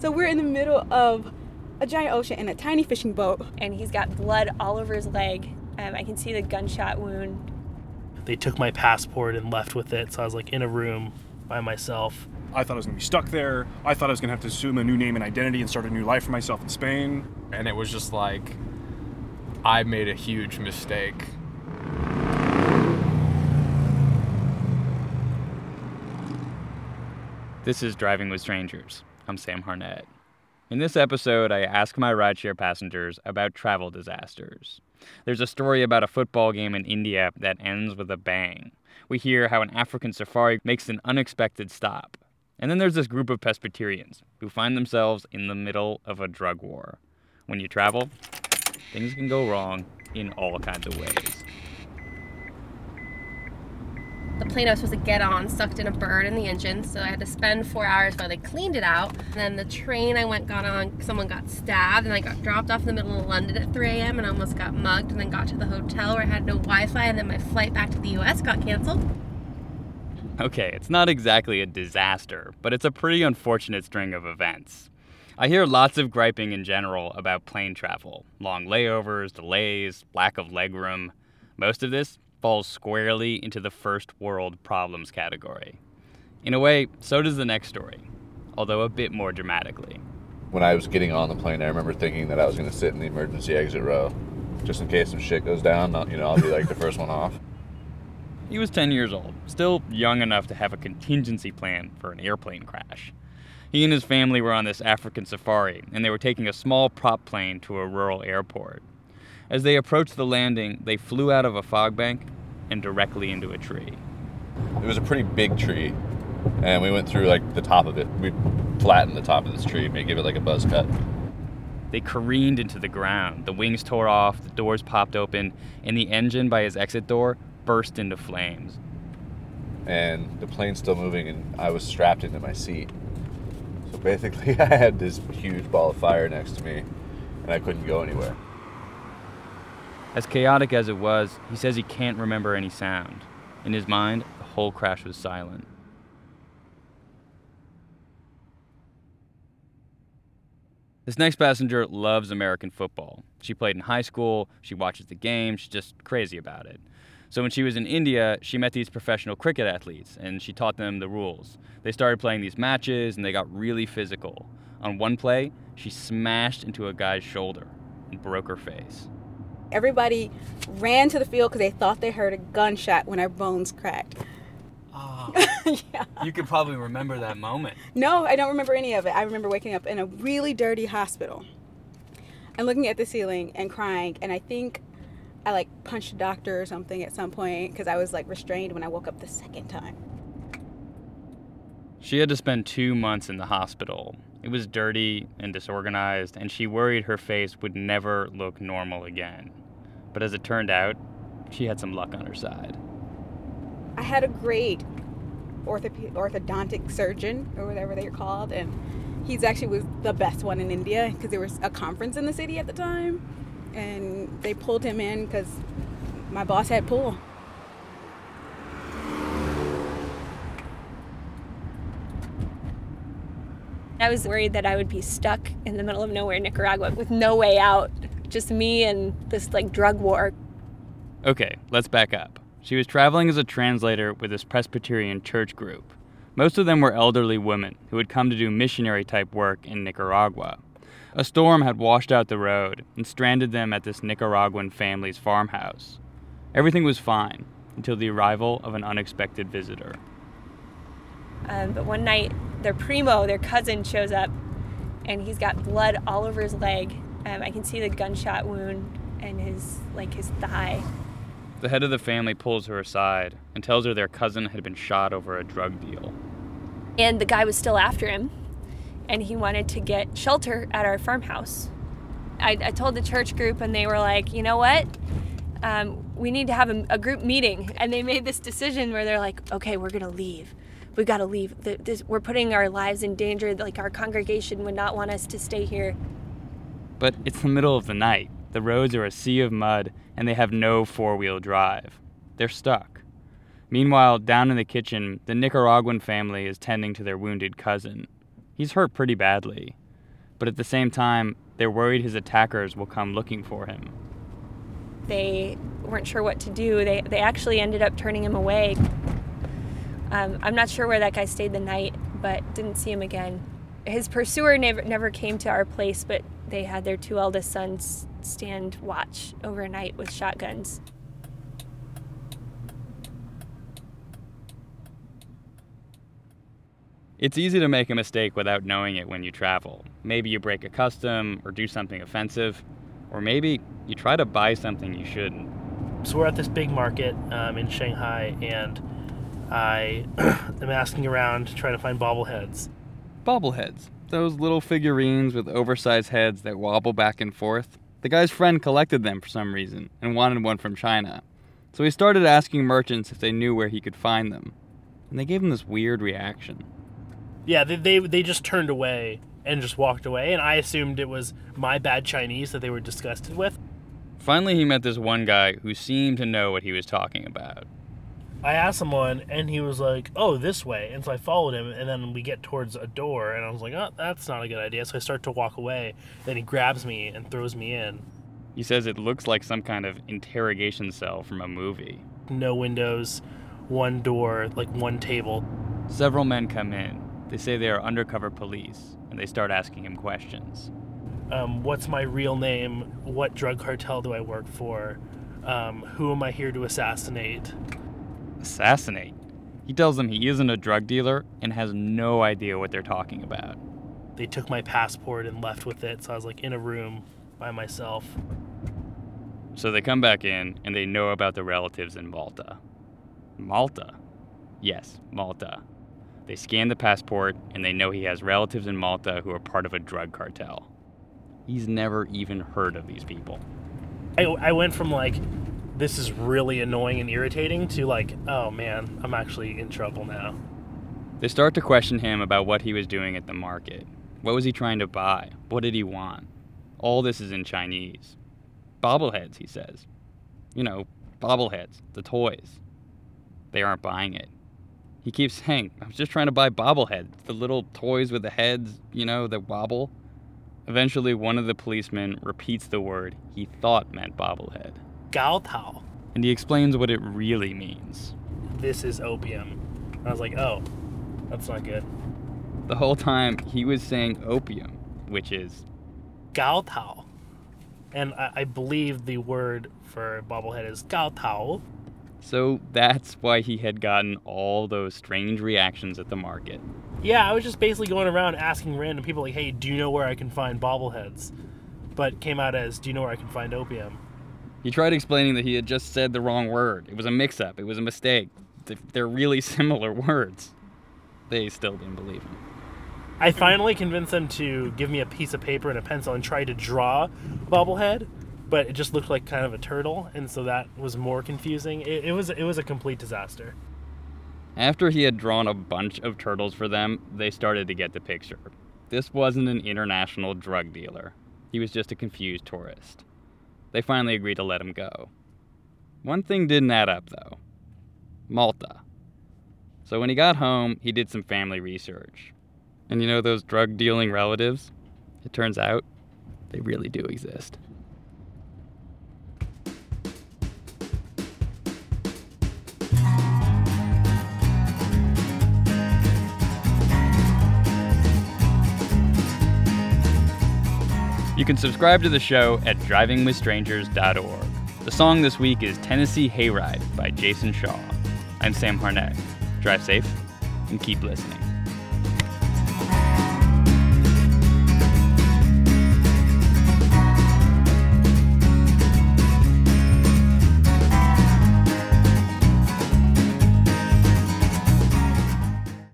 So we're in the middle of a giant ocean in a tiny fishing boat. And he's got blood all over his leg. Um, I can see the gunshot wound. They took my passport and left with it, so I was like in a room by myself. I thought I was going to be stuck there. I thought I was going to have to assume a new name and identity and start a new life for myself in Spain. And it was just like, I made a huge mistake. This is Driving with Strangers. I'm Sam Harnett. In this episode, I ask my rideshare passengers about travel disasters. There's a story about a football game in India that ends with a bang. We hear how an African safari makes an unexpected stop. And then there's this group of Presbyterians who find themselves in the middle of a drug war. When you travel, things can go wrong in all kinds of ways. The plane I was supposed to get on sucked in a bird in the engine, so I had to spend four hours while they cleaned it out. And then the train I went got on, someone got stabbed, and I got dropped off in the middle of London at 3 a.m. and almost got mugged, and then got to the hotel where I had no Wi-Fi, and then my flight back to the U.S. got canceled. Okay, it's not exactly a disaster, but it's a pretty unfortunate string of events. I hear lots of griping in general about plane travel long layovers, delays, lack of legroom. Most of this falls squarely into the first world problems category. In a way, so does the next story, although a bit more dramatically. When I was getting on the plane, I remember thinking that I was going to sit in the emergency exit row, just in case some shit goes down. You know, I'll be like the first one off. He was 10 years old, still young enough to have a contingency plan for an airplane crash. He and his family were on this African safari, and they were taking a small prop plane to a rural airport. As they approached the landing, they flew out of a fog bank and directly into a tree. It was a pretty big tree, and we went through like the top of it. We flattened the top of this tree, made give it like a buzz cut. They careened into the ground. The wings tore off, the doors popped open, and the engine by his exit door burst into flames. And the plane's still moving, and I was strapped into my seat. So basically, I had this huge ball of fire next to me, and I couldn't go anywhere. As chaotic as it was, he says he can't remember any sound. In his mind, the whole crash was silent. This next passenger loves American football. She played in high school, she watches the game, she's just crazy about it. So when she was in India, she met these professional cricket athletes and she taught them the rules. They started playing these matches and they got really physical. On one play, she smashed into a guy's shoulder and broke her face. Everybody ran to the field because they thought they heard a gunshot when our bones cracked. Oh, yeah. You could probably remember that moment. No, I don't remember any of it. I remember waking up in a really dirty hospital and looking at the ceiling and crying. And I think I like punched a doctor or something at some point because I was like restrained when I woke up the second time. She had to spend two months in the hospital. It was dirty and disorganized, and she worried her face would never look normal again. But as it turned out, she had some luck on her side. I had a great orthop- orthodontic surgeon, or whatever they're called, and he's actually was the best one in India because there was a conference in the city at the time and they pulled him in because my boss had pool. I was worried that I would be stuck in the middle of nowhere, Nicaragua, with no way out. Just me and this like drug war. Okay, let's back up. She was traveling as a translator with this Presbyterian church group. Most of them were elderly women who had come to do missionary type work in Nicaragua. A storm had washed out the road and stranded them at this Nicaraguan family's farmhouse. Everything was fine until the arrival of an unexpected visitor. Um, but one night, their primo, their cousin, shows up, and he's got blood all over his leg. Um, I can see the gunshot wound and his like his thigh. The head of the family pulls her aside and tells her their cousin had been shot over a drug deal. And the guy was still after him and he wanted to get shelter at our farmhouse. I, I told the church group, and they were like, you know what? Um, we need to have a, a, group meeting. And they made this decision where they're like, okay, we're going to leave. We got to leave. The, this, we're putting our lives in danger. Like, our congregation would not want us to stay here. But it's the middle of the night. The roads are a sea of mud, and they have no four wheel drive. They're stuck. Meanwhile, down in the kitchen, the Nicaraguan family is tending to their wounded cousin. He's hurt pretty badly. But at the same time, they're worried his attackers will come looking for him. They weren't sure what to do. They, they actually ended up turning him away. Um, I'm not sure where that guy stayed the night, but didn't see him again. His pursuer never, never came to our place, but they had their two eldest sons stand watch overnight with shotguns. It's easy to make a mistake without knowing it when you travel. Maybe you break a custom or do something offensive, or maybe you try to buy something you shouldn't. So we're at this big market um, in Shanghai, and I am asking around trying to find bobbleheads. Bobbleheads. Those little figurines with oversized heads that wobble back and forth. The guy's friend collected them for some reason and wanted one from China. So he started asking merchants if they knew where he could find them. And they gave him this weird reaction. Yeah, they, they they just turned away and just walked away, and I assumed it was my bad Chinese that they were disgusted with. Finally, he met this one guy who seemed to know what he was talking about. I asked someone, and he was like, "Oh, this way," and so I followed him, and then we get towards a door, and I was like, "Oh, that's not a good idea." So I start to walk away. Then he grabs me and throws me in. He says it looks like some kind of interrogation cell from a movie. No windows, one door, like one table. Several men come in. They say they are undercover police, and they start asking him questions. Um, what's my real name? What drug cartel do I work for? Um, who am I here to assassinate? Assassinate? He tells them he isn't a drug dealer and has no idea what they're talking about. They took my passport and left with it, so I was like in a room by myself. So they come back in and they know about the relatives in Malta. Malta? Yes, Malta. They scan the passport and they know he has relatives in Malta who are part of a drug cartel. He's never even heard of these people. I, I went from like, this is really annoying and irritating to like, oh man, I'm actually in trouble now. They start to question him about what he was doing at the market. What was he trying to buy? What did he want? All this is in Chinese. Bobbleheads, he says. You know, bobbleheads, the toys. They aren't buying it. He keeps saying, I was just trying to buy bobbleheads, the little toys with the heads, you know, that wobble. Eventually, one of the policemen repeats the word he thought meant bobblehead. Gao Tao. And he explains what it really means. This is opium. I was like, oh, that's not good. The whole time, he was saying opium, which is Gao Tao. And I, I believe the word for bobblehead is Gao Tao. So that's why he had gotten all those strange reactions at the market. Yeah, I was just basically going around asking random people, like, hey, do you know where I can find bobbleheads? But came out as, do you know where I can find opium? He tried explaining that he had just said the wrong word. It was a mix up, it was a mistake. They're really similar words. They still didn't believe him. I finally convinced them to give me a piece of paper and a pencil and try to draw bobblehead but it just looked like kind of a turtle, and so that was more confusing. It, it was it was a complete disaster. After he had drawn a bunch of turtles for them, they started to get the picture. This wasn't an international drug dealer. He was just a confused tourist. They finally agreed to let him go. One thing didn't add up, though Malta. So when he got home, he did some family research. And you know those drug dealing relatives? It turns out they really do exist. Can subscribe to the show at drivingwithstrangers.org. The song this week is Tennessee Hayride by Jason Shaw. I'm Sam Harnett. Drive safe and keep listening.